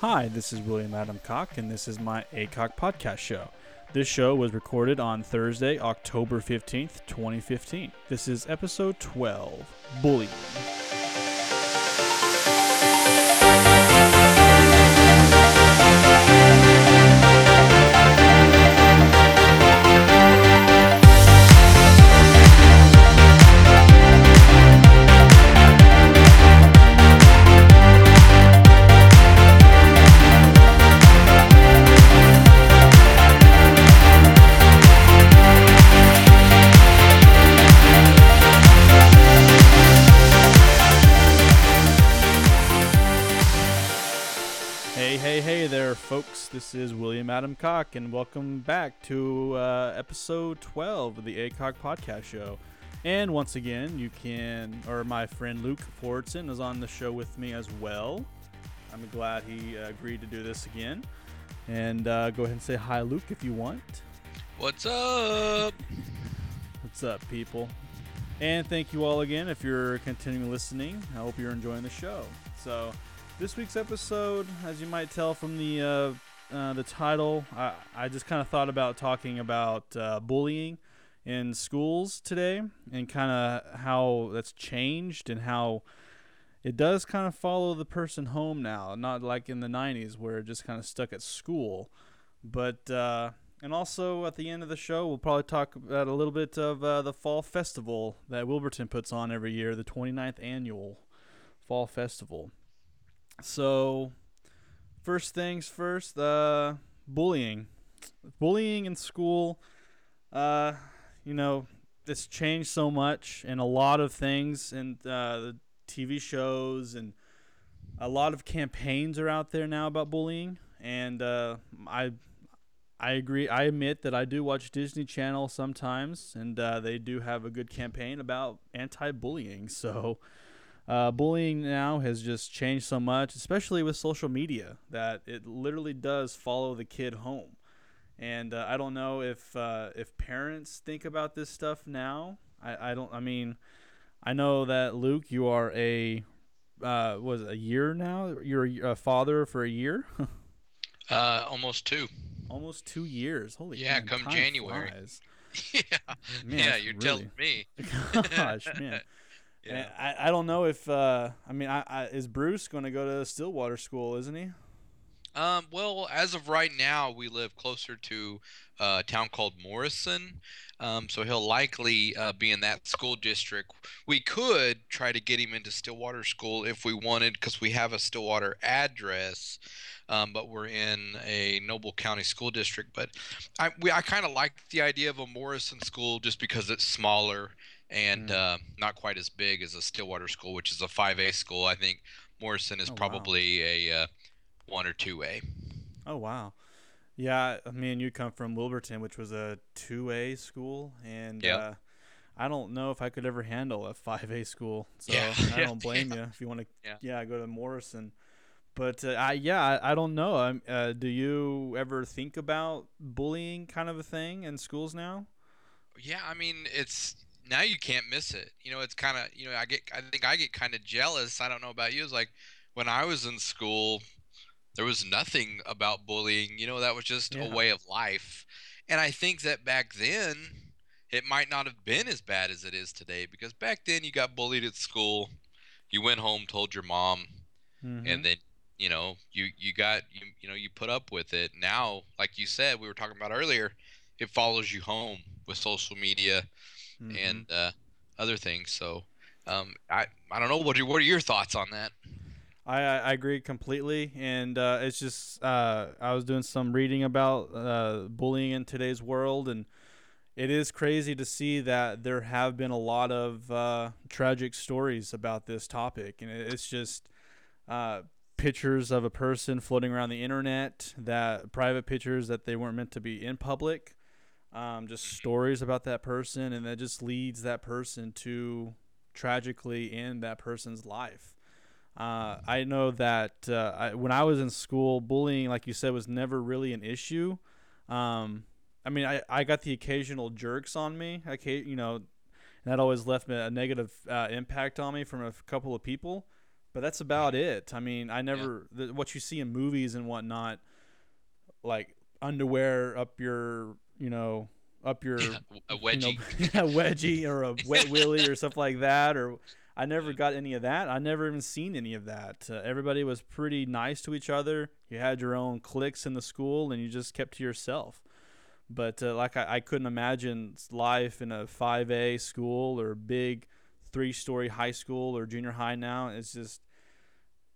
Hi, this is William Adam Cocke, and this is my acocke podcast show. This show was recorded on Thursday, October 15th, 2015. This is episode 12 Bullying. Adam Cocke, and welcome back to uh, episode 12 of the acocke podcast show. And once again, you can, or my friend Luke Fortson is on the show with me as well. I'm glad he uh, agreed to do this again. And uh, go ahead and say hi, Luke, if you want. What's up? What's up, people? And thank you all again if you're continuing listening. I hope you're enjoying the show. So, this week's episode, as you might tell from the uh, the title, I, I just kind of thought about talking about uh, bullying in schools today and kind of how that's changed and how it does kind of follow the person home now, not like in the 90s where it just kind of stuck at school. But, uh, and also at the end of the show, we'll probably talk about a little bit of uh, the Fall Festival that Wilburton puts on every year, the 29th annual Fall Festival. So, first things first, uh, bullying. Bullying in school, uh, you know, it's changed so much in a lot of things, and uh, the TV shows and a lot of campaigns are out there now about bullying. And uh, I, I agree. I admit that I do watch Disney Channel sometimes, and uh, they do have a good campaign about anti-bullying. So uh, bullying now has just changed so much, especially with social media, that it literally does follow the kid home. And uh, I don't know if uh, if parents think about this stuff now. I, I don't. I mean, I know that Luke, you are a uh, was a year now. You're a, a father for a year, Uh, almost two. almost two years. Holy Yeah, man, come January. flies. yeah, Man, yeah, you're really- telling me. Gosh, man. Yeah. I, I don't know if uh, I mean I, I is Bruce going to go to Stillwater School, isn't he? Um, well, as of right now, we live closer to uh, a town called Morrison, um, so he'll likely uh, be in that school district. We could try to get him into Stillwater School if we wanted, because we have a Stillwater address, um, but we're in a Noble County school district. But I, we, I kind of like the idea of a Morrison school just because it's smaller and Mm. uh, not quite as big as a Stillwater school, which is a 5A school. I think Morrison is Oh, wow. probably a uh, one or two A. Oh wow, yeah. I mean, you come from Wilburton, which was a two A school, and Yeah. uh, I don't know if I could ever handle a five A school. So Yeah, I don't blame yeah. you if you want to. Yeah. go to Morrison. But uh, I yeah I, I don't know. I'm, uh, do you ever think about bullying kind of a thing in schools now? Yeah, I mean it's now you can't miss it. You know, it's kind of you know I get I think I get kind of jealous. I don't know about you. It's like when I was in school, there was nothing about bullying. You know, that was just Yeah. a way of life. And I think that back then it might not have been as bad as it is today because back then you got bullied at school. You went home, told your mom, Mhm. and then you know you you got you you know you put up with it now like you said we were talking about earlier it follows you home with social media Mhm. and uh, other things. So um, I I don't know. What are, what are your thoughts on that? I, I I agree completely, and uh, it's just uh, I was doing some reading about uh, bullying in today's world, and it is crazy to see that there have been a lot of uh, tragic stories about this topic, and it's just uh, pictures of a person floating around the internet, that private pictures that they weren't meant to be in public, um, just stories about that person, and that just leads that person to tragically end that person's life. Uh, I know that uh, I, when I was in school, bullying, like you said, was never really an issue. Um, I mean, I, I got the occasional jerks on me, okay, you know, and that always left me a negative uh, impact on me from a couple of people. but that's about it. I mean, I never the, what you see in movies and whatnot, like underwear up your, you know, up your a you know, wedgie. wedgie or a wet willy or stuff like that. Or I never got any of that. I never even seen any of that. Uh, everybody was pretty nice to each other. You had your own cliques in the school, and you just kept to yourself. But uh, like I, I couldn't imagine life in a 5A school or big three-story high school or junior high. Now it's just.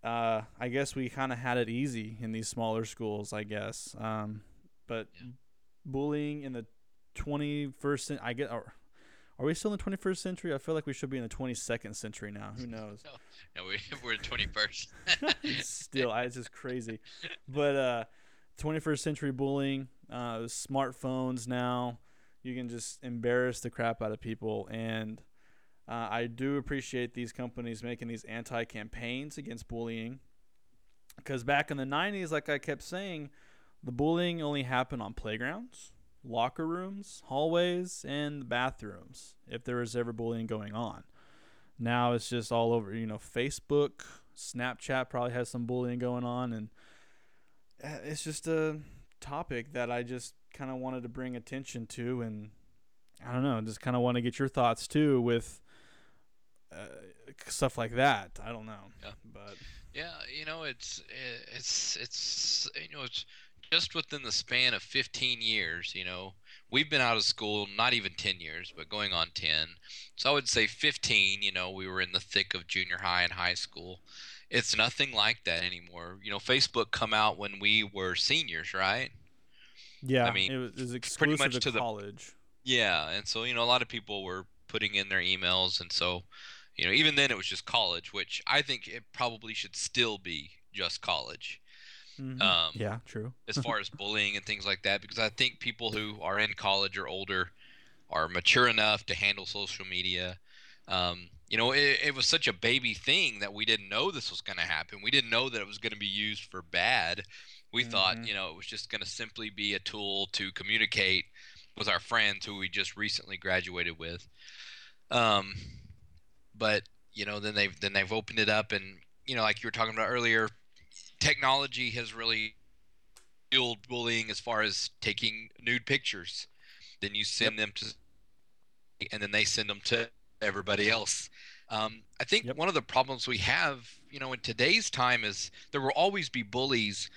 Uh, I guess we kind of had it easy in these smaller schools, I guess. Um, but Yeah. Bullying in the 21st century, I get, are, are we still in the 21st century? I feel like we should be in the 22nd century now. Who knows? No, we, we're in 21st. still, I, it's just crazy. But uh, 21st century bullying, uh, smartphones now, you can just embarrass the crap out of people. And uh, I do appreciate these companies making these anti campaigns against bullying. Because back in the 90s, like I kept saying, the bullying only happened on playgrounds, locker rooms, hallways, and bathrooms, if there was ever bullying going on. Now it's just all over, you know, Facebook, Snapchat probably has some bullying going on. And uh, it's just a topic that I just kind of wanted to bring attention to. And I don't know, just kind of want to get your thoughts too with uh, stuff like that. I don't know. Yeah. But Yeah, you know, it's it's it's you know, it's just within the span of 15 years, you know. We've been out of school not even 10 years, but going on 10. So I would say 15, you know, we were in the thick of junior high and high school. It's nothing like that anymore. You know, Facebook come out when we were seniors, right? yeah, I mean, it was, it was pretty much to, to the- college. Yeah, and so you know a lot of people were putting in their emails, and so you know even then it was just college, which I think it probably should still be just college. Mhm. Um, yeah, true. as far as bullying and things like that, because I think people who are in college or older are mature enough to handle social media. Um, you know, it, it was such a baby thing that we didn't know this was going to happen. We didn't know that it was going to be used for bad. We thought, Mhm. you know, it was just going to simply be a tool to communicate with our friends who we just recently graduated with. Um, but you know, then they've then they've opened it up, and you know, like you were talking about earlier, technology has really fueled bullying as far as taking nude pictures. Then you send them to, and then they send them to everybody else. Um, I think Yep. one of the problems we have, you know, in today's time is there will always be bullies,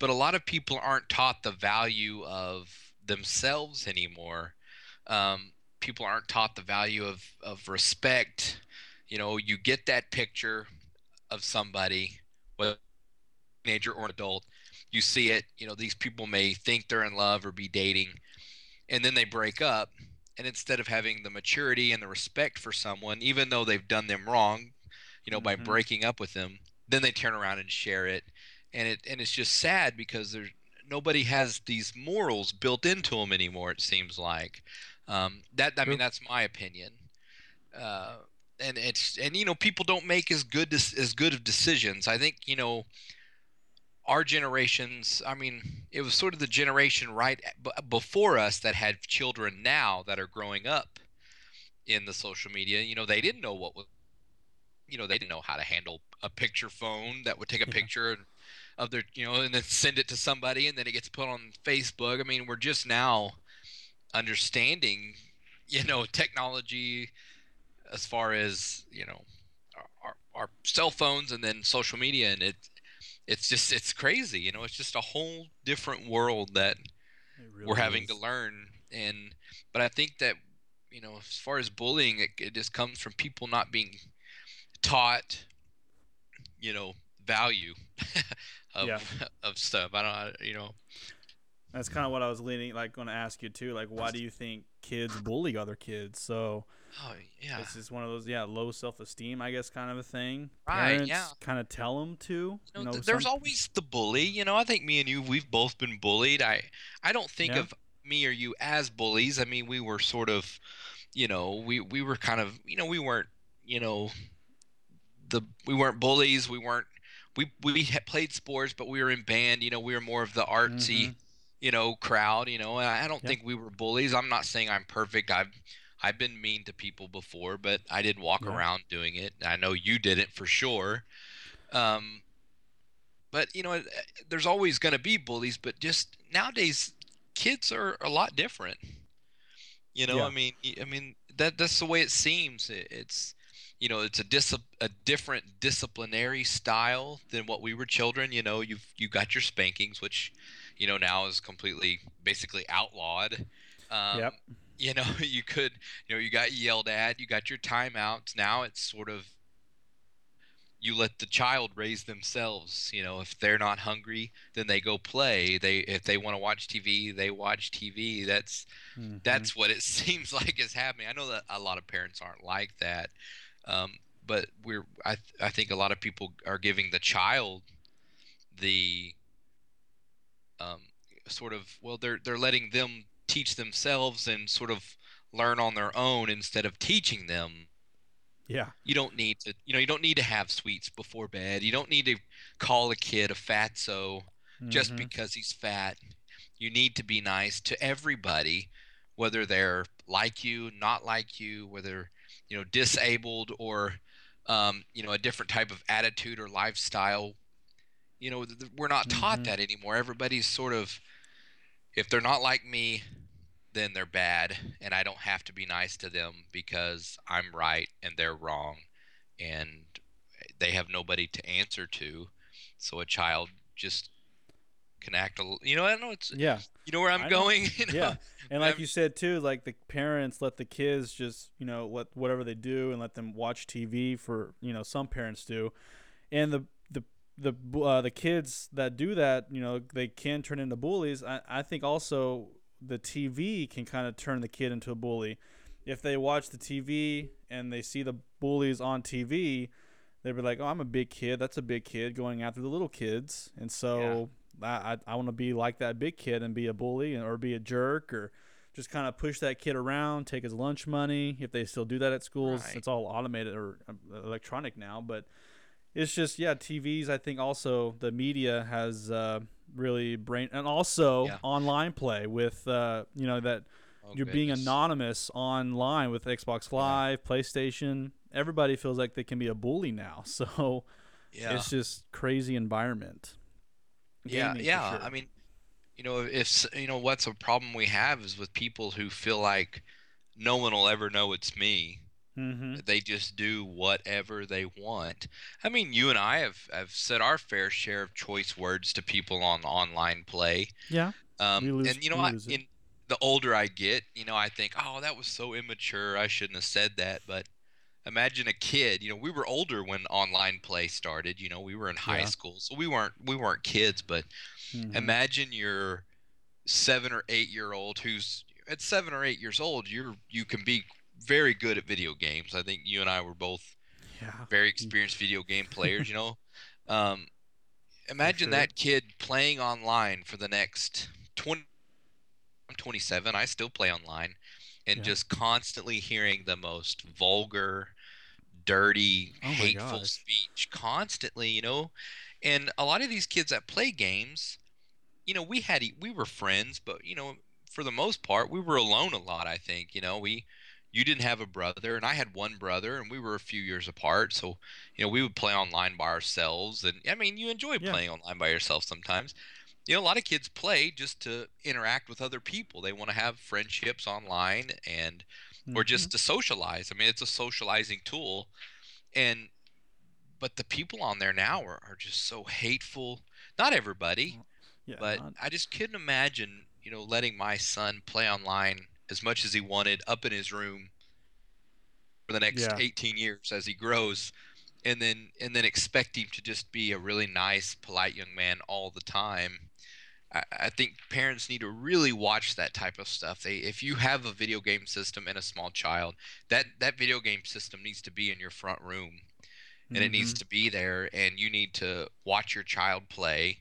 but a lot of people aren't taught the value of themselves anymore. Um, people aren't taught the value of, of respect. You know, you get that picture of somebody, teenager or an adult, you see it, you know, these people may think they're in love or be dating, and then they break up. And instead of having the maturity and the respect for someone, even though they've done them wrong, you know, by Mhm. breaking up with them, then they turn around and share it. And it and it's just sad because there's nobody has these morals built into them anymore. It seems like um, that. I mean, that's my opinion. Uh, and it's and you know people don't make as good as good of decisions. I think you know our generations. I mean, it was sort of the generation right b- before us that had children now that are growing up in the social media. You know, they didn't know what was. You know, they didn't know how to handle a picture phone that would take a Yeah. picture of their, you know, and then send it to somebody, and then it gets put on Facebook. I mean, we're just now understanding, you know, technology as far as you know our, our, our cell phones and then social media and it it's just it's crazy you know it's just a whole different world that really we're having to learn and but i think that you know as far as bullying it, it just comes from people not being taught you know value of Yeah. of stuff i don't you know That's kind of what I was leaning, like, going to ask you too. Like, why do you think kids bully other kids? So oh yeah it's just one of those, yeah, low self-esteem, I guess, kind of a thing. Right, Parents yeah. kind of tell them to. You know, You know, th- there's some- always the bully. You know, I think me and you, we've both been bullied. I, I don't think Yeah. of me or you as bullies. I mean, we were sort of, you know, we we were kind of, you know, we weren't, you know, the we weren't bullies. We weren't. We we played sports, but we were in band. You know, we were more of the artsy, Mhm. you know, crowd. You know, I I don't Yeah. think we were bullies. I'm not saying I'm perfect. I've I've been mean to people before, but I didn't walk Yeah. around doing it. I know you didn't for sure. Um, but you know, there's always going to be bullies, but just nowadays, kids are a lot different. You know, Yeah. I mean, I mean that that's the way it seems. It, it's you know, it's a dis a different disciplinary style than what we were children. You know, you've you got your spankings, which you know now is completely basically outlawed. Um, Yep. You know, you could you know you got yelled at, you got your timeouts. Now it's sort of you let the child raise themselves you know if they're not hungry then they go play they if they want to watch tv they watch tv that's Mhm. that's what it seems like is happening i know that a lot of parents aren't like that um, but we're I, th- I think a lot of people are giving the child the um, sort of well they're they're letting them teach themselves and sort of learn on their own instead of teaching them yeah. you don't need to you know you don't need to have sweets before bed you don't need to call a kid a fatso just Mhm. because he's fat you need to be nice to everybody whether they're like you not like you whether you know disabled or um, you know a different type of attitude or lifestyle you know th- we're not taught Mhm. that anymore everybody's sort of if they're not like me then they're bad and i don't have to be nice to them because i'm right and they're wrong and they have nobody to answer to so a child just can act a you know i don't know it's Yeah. you know where i'm I going you know? Yeah. And like Um, you said too, like the parents let the kids just, you know, let whatever they do and let them watch TV for, you know, some parents do. And the the the uh, the kids that do that, you know, they can turn into bullies. I, I think also the TV can kind of turn the kid into a bully. If they watch the TV and they see the bullies on TV, they'd be like, "Oh, I'm a big kid. That's a big kid going after the little kids." And so I I, I want to be like that big kid and be a bully and, or be a jerk or just kind of push that kid around, take his lunch money. If they still do that at schools, Right. it's all automated or um, electronic now. But it's just yeah, TVs. I think also the media has uh, really brain and also Yeah. online play with uh, you know that Oh, you're being anonymous online with Xbox Live, PlayStation. Everybody feels like they can be a bully now. So yeah it's just crazy environment. yeah Gaming for yeah sure. i mean you know if you know what's a problem we have is with people who feel like no one will ever know it's me Mm-hmm. they just do whatever they want i mean you and i have have said our fair share of choice words to people on online play Yeah. um, lose- and you know I, in the older i get you know i think oh that was so immature i shouldn't have said that but imagine a kid you know we were older when online play started you know we were in high Yeah. school so we weren't we weren't kids but Mhm. imagine your seven or eight year old who's at seven or eight years old you're you can be very good at video games i think you and i were both Yeah. very experienced video game players you know um, imagine sure. that kid playing online for the next 20 i'm 27 i still play online and Yeah. just constantly hearing the most vulgar dirty Oh hateful gosh. speech constantly you know and a lot of these kids that play games you know we had we were friends but you know for the most part we were alone a lot i think you know we you didn't have a brother and i had one brother and we were a few years apart so you know we would play online by ourselves and i mean you enjoy Yeah. playing online by yourself sometimes you know a lot of kids play just to interact with other people they want to have friendships online and or Mhm. just to socialize i mean it's a socializing tool and but the people on there now are, are just so hateful not everybody yeah. but not- I just couldn't imagine, you know, letting my son play online as much as he wanted up in his room for the next Yeah. 18 years as he grows and then and then expect him to just be a really nice, polite young man all the time. I, I think parents need to really watch that type of stuff. They, if you have a video game system and a small child, that that video game system needs to be in your front room and it needs Mhm. to be there and you need to watch your child play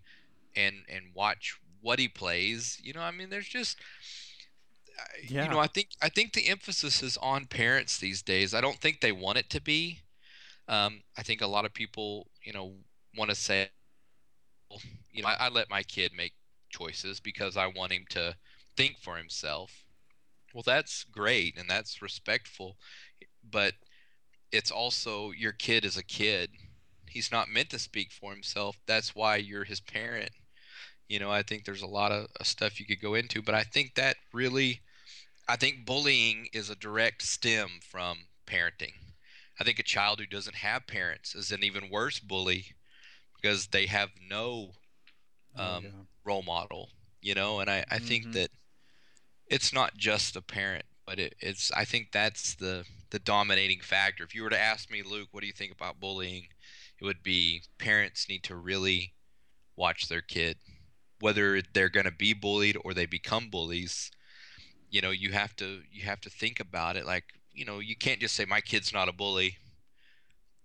and and watch what he plays you know i mean there's just I- you know i think i think the emphasis is on parents these days. I don't think they want it to be. Um, i think a lot of people you know want to say well, you know I, I let my kid make choices because i want him to think for himself. Well that's great and that's respectful but it's also your kid is a kid. He's not meant to speak for himself. That's why you're his parent. You know, I think there's a lot of, of stuff you could go into, but I think that really, I think bullying is a direct stem from parenting. I think a child who doesn't have parents is an even worse bully because they have no um, role model, you know. And I, I mm-hmm. think that it's not just a parent, but it, it's I think that's the the dominating factor. If you were to ask me, Luke, what do you think about bullying? It would be parents need to really watch their kid, whether they're going to be bullied or they become bullies. You know, you have to you have to think about it. Like, you know, you can't just say my kid's not a bully.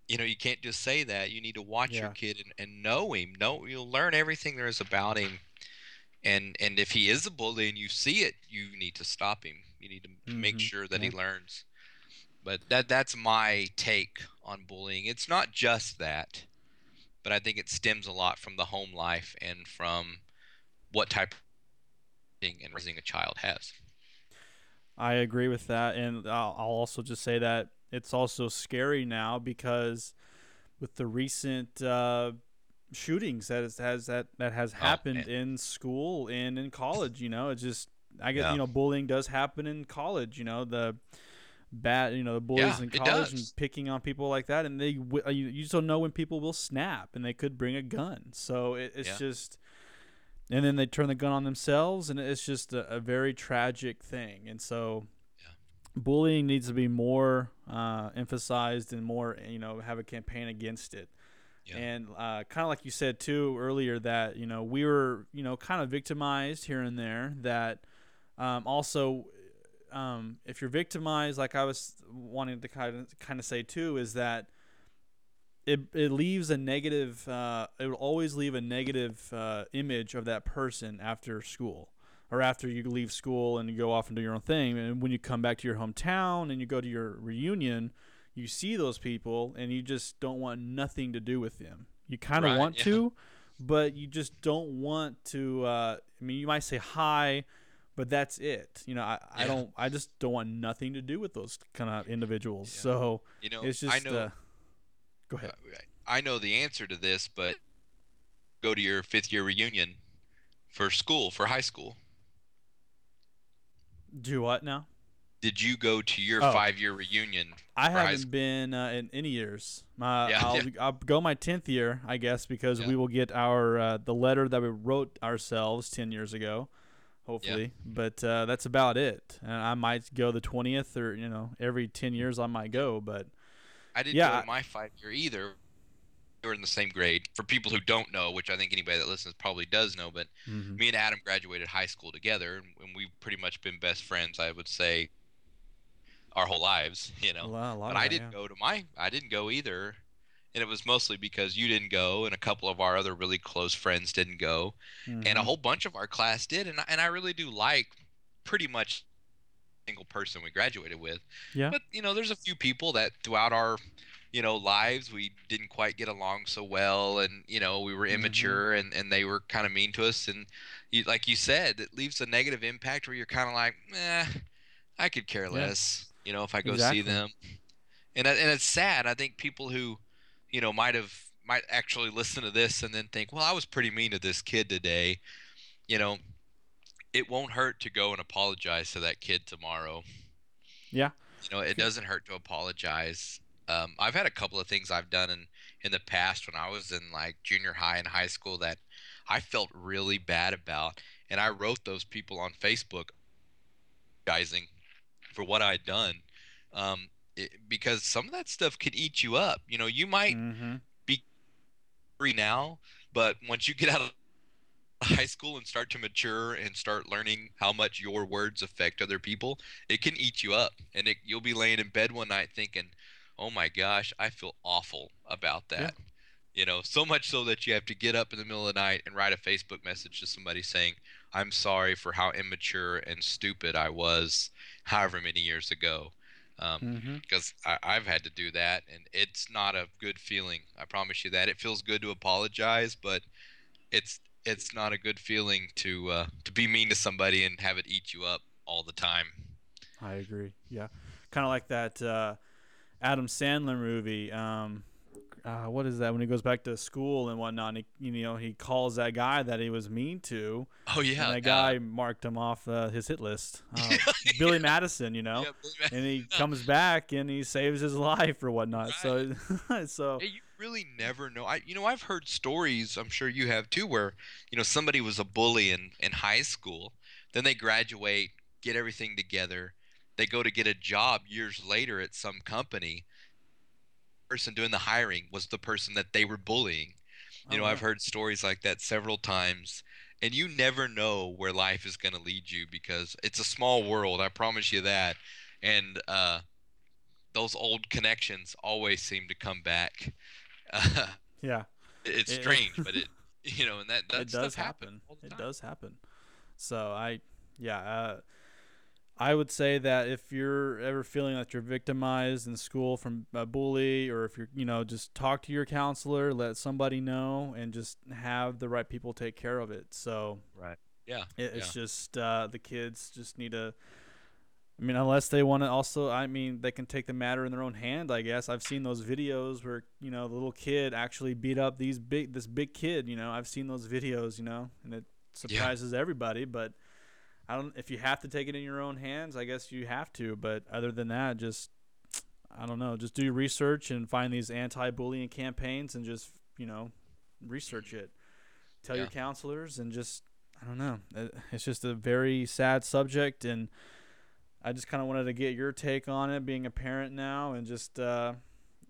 You know, you can't just say that. You need to watch yeah. your kid and, and know him. Know you'll learn everything there is about him. And and if he is a bully and you see it, you need to stop him. You need to mm-hmm. make sure that yeah. he learns. But that that's my take on bullying. It's not just that, but I think it stems a lot from the home life and from what type of thing and raising a child has. I agree with that, and I'll, I'll also just say that it's also scary now because with the recent uh, shootings that has, has that that has oh, happened oh, in school and in college. You know, it just I get yeah. you know bullying does happen in college. You know the bad, you know, the boys yeah, in college and picking on people like that, and they you, you just don't know when people will snap and they could bring a gun. So it, it's yeah. just, and then they turn the gun on themselves, and it's just a, a very tragic thing. And so, yeah. bullying needs to be more uh, emphasized and more, you know, have a campaign against it. Yeah. And uh, kind of like you said too earlier, that you know we were you know kind of victimized here and there. That um, also um, if you're victimized, like I was wanting to kind of kind of say too, is that it it leaves a negative. Uh, it will always leave a negative uh, image of that person after school or after you leave school and you go off and do your own thing. And when you come back to your hometown and you go to your reunion, you see those people and you just don't want nothing to do with them. You kind of right, want yeah. to, but you just don't want to. Uh, I mean, you might say hi but that's it. You know, I, yeah. I don't, I just don't want nothing to do with those kind of individuals. Yeah. So you know, it's just. I know. Go ahead. Uh, I know the answer to this, but go to your fifth year reunion for school for high school. Do what now? Did you go to your oh. five year reunion? I haven't been uh, in any years. My, yeah, I'll, yeah. I'll go my tenth year, I guess, because yeah. we will get our uh, the letter that we wrote ourselves ten years ago hopefully. Yeah. But uh, that's about it. And I might go the twentieth, or you know, every ten years I might go. But I didn't yeah, go my five year either. We were in the same grade. For people who don't know, which I think anybody that listens probably does know, but mm-hmm. me and Adam graduated high school together, and we've pretty much been best friends. I would say our whole lives, you know. A lot, but I didn't yeah. go to my. I didn't go either and it was mostly because you didn't go and a couple of our other really close friends didn't go mm-hmm. and a mm-hmm. whole bunch of our class did and I, and I really do like pretty much single person we graduated with yeah but you know there's a few people that throughout our you know lives we didn't quite get along so well and you know we were mm-hmm. immature mm-hmm. and and they were kind of mean to us and you, like you said it leaves a negative impact where you're kind of like eh i could care less yeah. you know if i go exactly. see them and and it's sad i think people who you know, might have might actually listen to this and then think, well, I was pretty mean to this kid today. You know, it won't hurt to go and apologize to that kid tomorrow. Yeah. You know, it doesn't hurt to apologize. Um, I've had a couple of things I've done in in the past when I was in like junior high and high school that I felt really bad about, and I wrote those people on Facebook, guysing for what I'd done. Um, it, because some of that stuff could eat you up. You know, you might mm-hmm. be free now, but once you get out of high school and start to mature and start learning how much your words affect other people, it can eat you up. And it, you'll be laying in bed one night thinking, "Oh my gosh, I feel awful about that." Yeah. You know, so much so that you have to get up in the middle of the night and write a Facebook message to somebody saying, "I'm sorry for how immature and stupid I was however many years ago." um, mm-hmm. because I've had to do that, and it's not a good feeling. I promise you that. It feels good to apologize, but it's it's not a good feeling to uh, to be mean to somebody and have it eat you up all the time. I agree. Yeah, kind of like that uh, Adam Sandler movie. Um, uh, what is that when he goes back to school and whatnot? And he, you know, he calls that guy that he was mean to. Oh yeah, and that guy marked him off uh, his hit list. Uh, Billy Madison, you know, yeah, and he comes back and he saves his life or whatnot. Right. So, so hey, you really never know. I, you know, I've heard stories. I'm sure you have too, where you know somebody was a bully in in high school, then they graduate, get everything together, they go to get a job years later at some company person doing the hiring was the person that they were bullying. You know, I've heard stories like that several times. And you never know where life is going to lead you because it's a small world. I promise you that. And uh, those old connections always seem to come back. Uh, yeah. It's strange, but it, you know, and that, that it does happen. It does happen. So I, yeah, uh, I would say that if you're ever feeling that you're victimized in school from a bully, or if you're, you know, just talk to your counselor, let somebody know, and just have the right people take care of it. So, right, yeah, it, it's yeah. just uh, the kids just need to. I mean, unless they want to also, I mean, they can take the matter in their own hand. I guess I've seen those videos where you know the little kid actually beat up these big, this big kid. You know, I've seen those videos. You know, and it surprises yeah. everybody, but I don't. If you have to take it in your own hands, I guess you have to. But other than that, just I don't know. Just do research and find these anti-bullying campaigns and just you know research it. Tell yeah. your counselors and just I don't know. It's just a very sad subject, and I just kind of wanted to get your take on it, being a parent now, and just uh,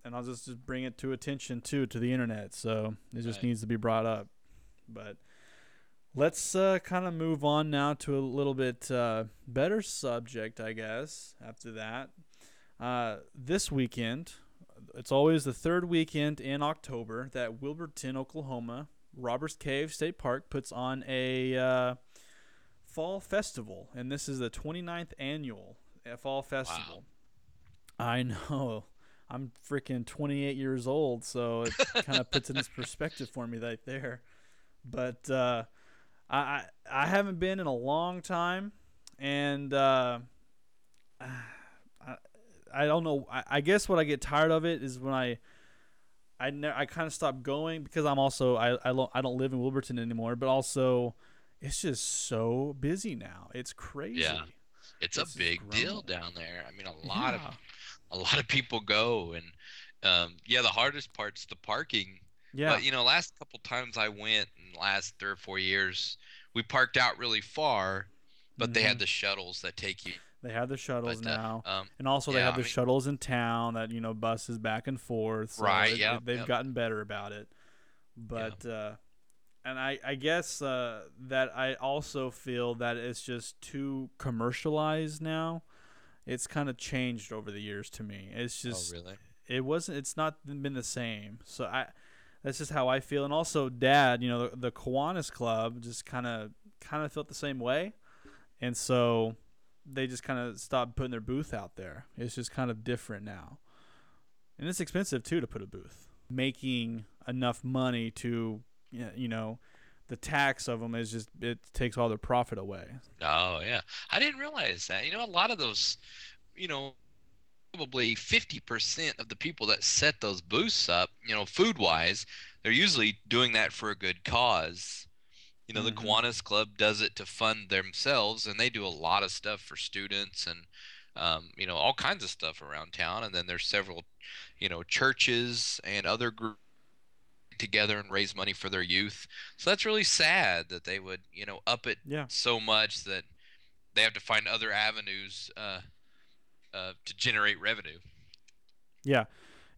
and I'll just, just bring it to attention too to the internet. So it just right. needs to be brought up. But Let's uh, kind of move on now to a little bit uh, better subject, I guess. After that, uh, this weekend, it's always the third weekend in October that Wilburton, Oklahoma, Robbers Cave State Park puts on a uh, fall festival, and this is the 29th annual uh, fall festival. Wow. I know. I'm freaking 28 years old, so it kind of puts it in perspective for me right there. But uh, I I haven't been in a long time, and uh, I I don't know. I, I guess what I get tired of it is when I I ne- I kind of stopped going because I'm also I I don't I don't live in Wilburton anymore, but also it's just so busy now. It's crazy. Yeah, it's, it's a big deal down there. I mean, a lot yeah. of a lot of people go, and um, yeah, the hardest part's the parking yeah. But you know, last couple times I went in the last three or four years, we parked out really far, but mm-hmm. they had mm-hmm. the shuttles that take you. They have the shuttles but, uh, now, um, and also yeah, they have the I mean, shuttles in town that you know buses back and forth. So right. Yeah. They've gotten better about it, but. Uh, and I, I guess uh, that I also feel that it's just too commercialized now. It's kind of changed over the years to me. It's oh, just oh, really? it wasn't. It's not been the same. So I that's just how I feel. And also, Dad, you know, the, the Kiwanis Club just kind of kind of felt the same way, and so they just kind of stopped putting their booth out there. It's just kind of different now, and it's expensive too to put a booth. Making enough money to, you know, the tax of them is just it takes all their profit away. Oh yeah, I didn't realize that. You know, a lot of those, you know, probably 50% of the people that set those booths up, you know, food wise, they're usually doing that for a good cause. You know, mm-hmm. the Kiwanis Club does it to fund themselves, and they do a lot of stuff for students and, um, you know, all kinds of stuff around town. And then there's several, you know, churches and other groups together and raise money for their youth. So that's really sad that they would, you know, up it yeah. so much that they have to find other avenues uh, uh, to generate revenue. Yeah,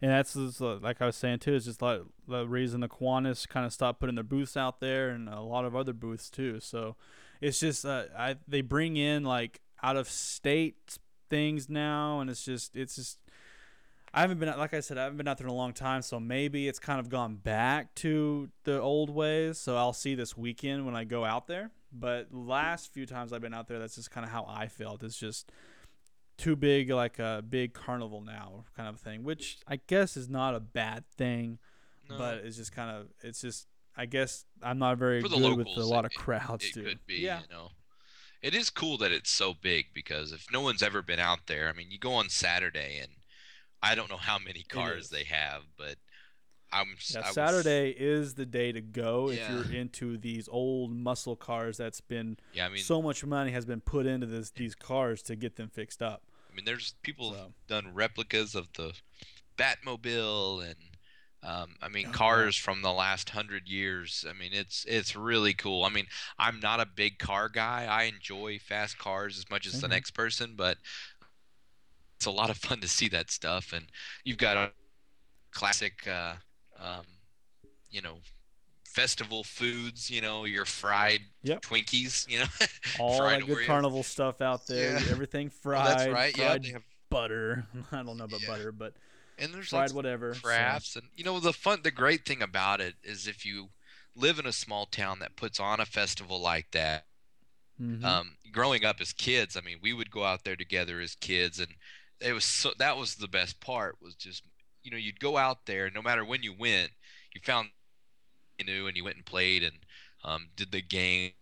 and that's uh, like I was saying too. Is just like the reason the Kiwanis kind of stopped putting their booths out there, and a lot of other booths too. So it's just uh, I they bring in like out of state things now, and it's just it's just I haven't been like I said I haven't been out there in a long time, so maybe it's kind of gone back to the old ways. So I'll see this weekend when I go out there. But last few times I've been out there, that's just kind of how I felt. It's just too big like a big carnival now kind of thing which i guess is not a bad thing no. but it's just kind of it's just i guess i'm not very good locals, with a lot of crowds it, it could be yeah. you know it is cool that it's so big because if no one's ever been out there i mean you go on saturday and i don't know how many cars they have but I'm Yeah, I was- Saturday is the day to go if you're into these old muscle cars that's been yeah, I mean, so much money has been put into this these cars to get them fixed up. I mean, there's people have So. done replicas of the Batmobile and um, I mean Oh, cars from the last hundred years. I mean, it's it's really cool. I mean, I'm not a big car guy. I enjoy fast cars as much as Same the next person, but it's a lot of fun to see that stuff. And you've got a classic, uh, um, you know, festival foods. You know, your fried Yep. Twinkies. You know, All that good Oreos. carnival stuff out there, Yeah. everything Oh, fried, that's right. Yeah, fried they have butter. I don't know about Yeah. butter, but and there's fried whatever. so- crafts and you know the fun the great thing about it is if you live in a small town that puts on a festival like that Mm-hmm. um, growing up as kids i mean we would go out there together as kids and it was so that was the best part was just you know you'd go out there no matter when you went you found you knew and you went and played and um, did the games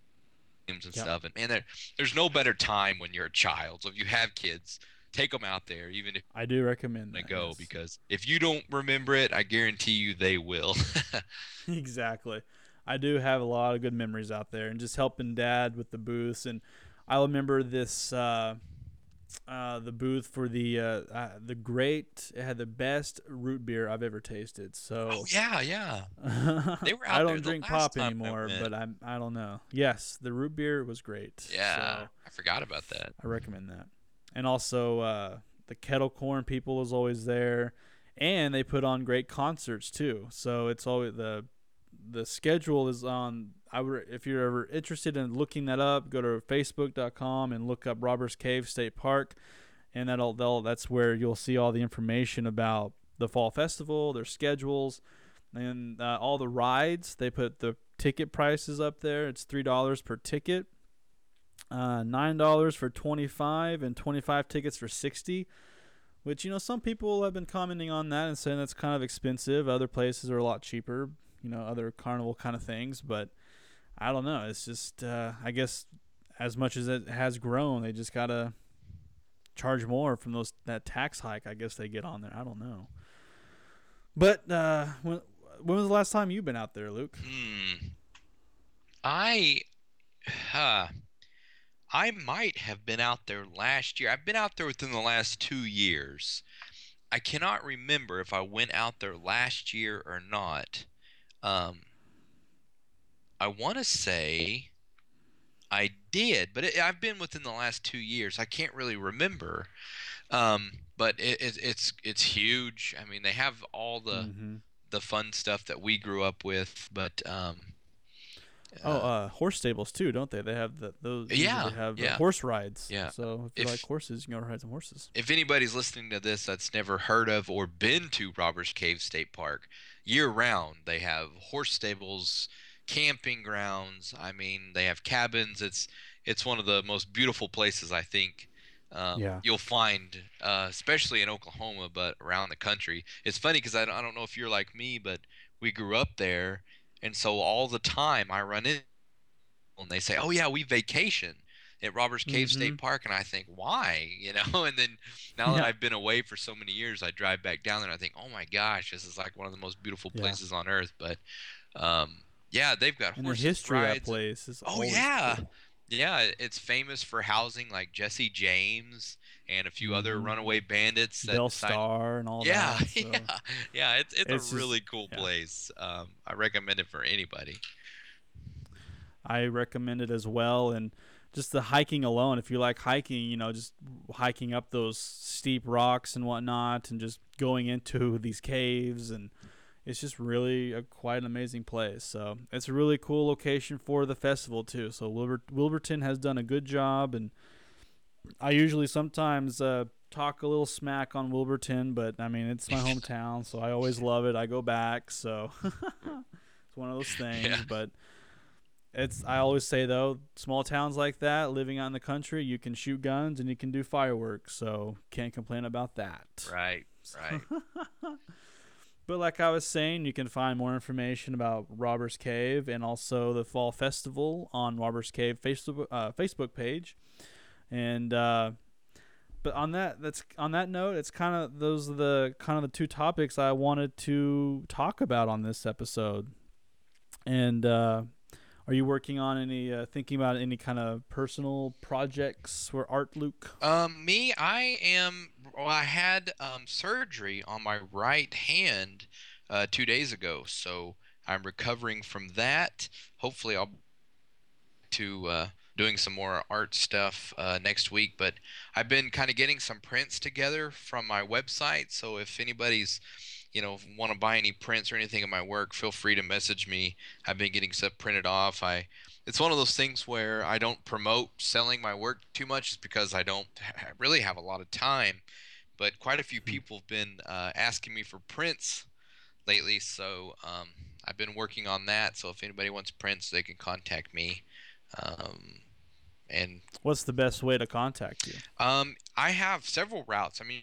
and Yep. stuff and man there, there's no better time when you're a child so if you have kids take them out there even if I do recommend that. go yes. because if you don't remember it, I guarantee you they will. exactly. I do have a lot of good memories out there, and just helping Dad with the booths. And I remember this, uh, uh, the booth for the uh, uh, the great. It had the best root beer I've ever tasted. So oh yeah, yeah. They were out. I don't drink pop anymore, but I'm I don't know. Yes, the root beer was great. Yeah, so I forgot about that. I recommend that. And also uh, the kettle corn people is always there, and they put on great concerts too. So it's always the the schedule is on. I would if you're ever interested in looking that up, go to Facebook.com and look up Robbers Cave State Park, and that'll they'll, that's where you'll see all the information about the fall festival, their schedules, and uh, all the rides. They put the ticket prices up there. It's three dollars per ticket uh, nine dollars for 25 and 25 tickets for 60 which you know some people have been commenting on that and saying that's kind of expensive other places are a lot cheaper you know other carnival kind of things but i don't know it's just uh, i guess as much as it has grown they just gotta charge more from those that tax hike i guess they get on there i don't know but uh, when, when was the last time you've been out there luke Hmm. I, huh, I might have been out there last year. I've been out there within the last two years. I cannot remember if I went out there last year or not. Um, I want to say I did, but it, I've been within the last two years. I can't really remember. Um, but it, it, it's it's huge. I mean, they have all the Mhm. the fun stuff that we grew up with, but um, Oh, uh, horse stables too, don't they? They have the those. Yeah, They have uh, yeah. horse rides. Yeah. So if you If- like horses, you can go ride some horses. if anybody's listening to this that's never heard of or been to Robbers Cave State Park, year round they have horse stables, camping grounds. I mean, they have cabins. It's it's one of the most beautiful places I think um, Yeah. you'll find, uh, especially in Oklahoma, but around the country. It's funny because I, don't- I don't know if you're like me, but we grew up there, and so all the time I run in and they say, "Oh yeah, we vacation." At Robbers Cave State Park, and I think, why, you know? And then now that I've been away for so many years, I drive back down there and I think, oh my gosh, this is like one of the most beautiful Yeah. places on earth. But um, yeah, they've got And the horse history of that rides. place is. Oh, yeah. cool. Yeah, it's famous for housing like Jesse James and a few other Mhm. runaway bandits. That Bell decided- Starr and all yeah, that. So. yeah, yeah. It's it's, It's a just- really cool yeah. place. Um, I recommend it for anybody. I recommend it as well. And just the hiking alone, if you like hiking, you know, just hiking up those steep rocks and whatnot, and just going into these caves, and it's just really a, quite an amazing place. So it's a really cool location for the festival too. So Wilbur, Wilburton has done a good job, and I usually sometimes uh, talk a little smack on Wilburton, but I mean it's my hometown, so I always love it. I go back, so it's one of those things. Yeah. But it's I always say though, small towns like that, living out in the country, you can shoot guns and you can do fireworks, so can't complain about that. Right, right. But like I was saying, you can find more information about Robbers Cave and also the Fall Festival on Robbers Cave Facebook uh, Facebook page. And uh, but on that that's on that note, it's kind of those are the kind of the two topics I wanted to talk about on this episode. And uh, are you working on any uh, thinking about any kind of personal projects for art, Luke? Um, me, I am. Well, I had um, surgery on my right hand uh, two days ago, so I'm recovering from that. Hopefully, I'll to uh, doing some more art stuff uh, next week. But I've been kind of getting some prints together from my website. So if anybody's you know want to buy any prints or anything of my work, feel free to message me. I've been getting stuff printed off. I it's one of those things where I don't promote selling my work too much, just because I don't ha- really have a lot of time. But quite a few people have been uh, asking me for prints lately, so um, I've been working on that. So if anybody wants prints, they can contact me. Um, and what's the best way to contact you? Um, I have several routes. I mean,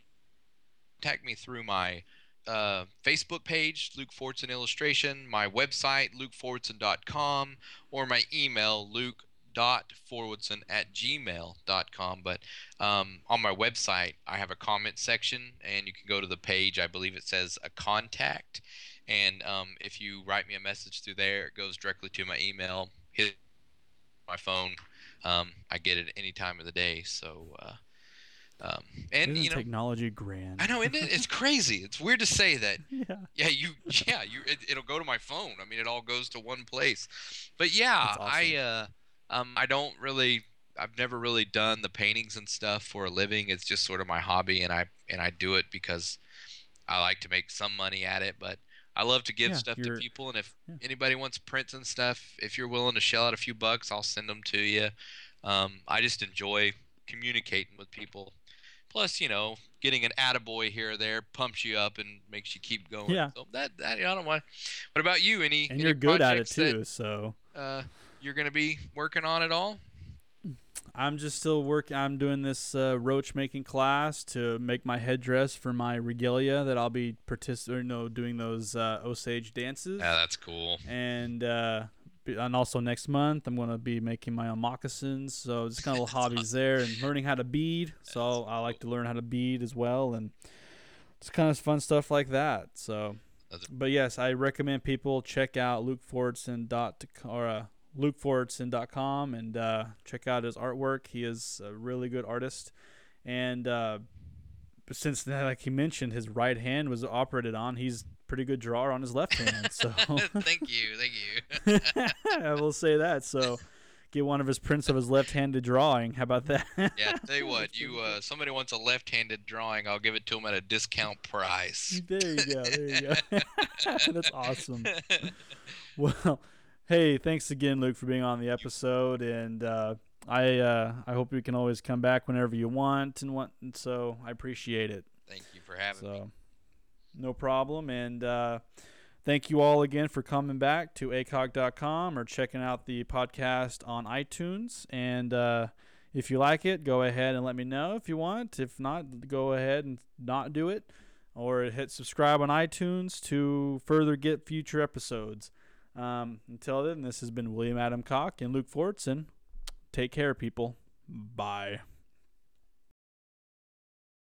contact me through my uh, Facebook page, Luke Fortson Illustration, my website, lukefortson.com, or my email, luke.forwardson at gmail.com. But um, on my website, I have a comment section, and you can go to the page. I believe it says a contact. And um, if you write me a message through there, it goes directly to my email. Hit my phone. Um, I get it any time of the day. So, uh, um, and Isn't you know, technology grand. I know, isn't it? It's crazy. It's weird to say that. yeah. Yeah, you. Yeah, you. It, it'll go to my phone. I mean, it all goes to one place. But yeah, awesome. I. Uh, um, I don't really. I've never really done the paintings and stuff for a living. It's just sort of my hobby, and I and I do it because I like to make some money at it. But I love to give Yeah, stuff to people, and if yeah. anybody wants prints and stuff, if you're willing to shell out a few bucks, I'll send them to you. Um, I just enjoy communicating with people. Plus, you know, getting an attaboy here or there pumps you up and makes you keep going. Yeah. So that that I don't want. What about you? Any And any you're good at it projects that, too, so uh, you're gonna be working on it all? I'm just still working. I'm doing this uh, roach making class to make my headdress for my regalia that I'll be participating, no, doing those uh, Osage dances. Yeah, that's cool. and uh, and also next month I'm gonna be making my own moccasins. So just kind of little hobbies there, and learning how to bead. So I like to learn how to bead as well, and it's kind of fun stuff like that. So, but yes, I recommend people check out Luke Fortson dot or uh, LukeFortson.com and uh, check out his artwork. He is a really good artist, and uh, since like he mentioned, his right hand was operated on. He's pretty good drawer on his left hand. So. thank you, thank you. I will say that. So, get one of his prints of his left-handed drawing. How about that? Yeah, tell you what, you uh, somebody wants a left-handed drawing, I'll give it to them at a discount price. there you go. There you go. That's awesome. Well, hey, thanks again, Luke, for being on the episode, and uh, I uh, I hope you can always come back whenever you want and want. And so I appreciate it. Thank you for having me. So, no problem. And uh, thank you all again for coming back to acocke.com or checking out the podcast on iTunes. And uh, if you like it, go ahead and let me know if you want. If not, go ahead and not do it. Or hit subscribe on iTunes to further get future episodes. Um, until then, this has been William Adam Cocke and Luke Fortson. Take care, people. Bye.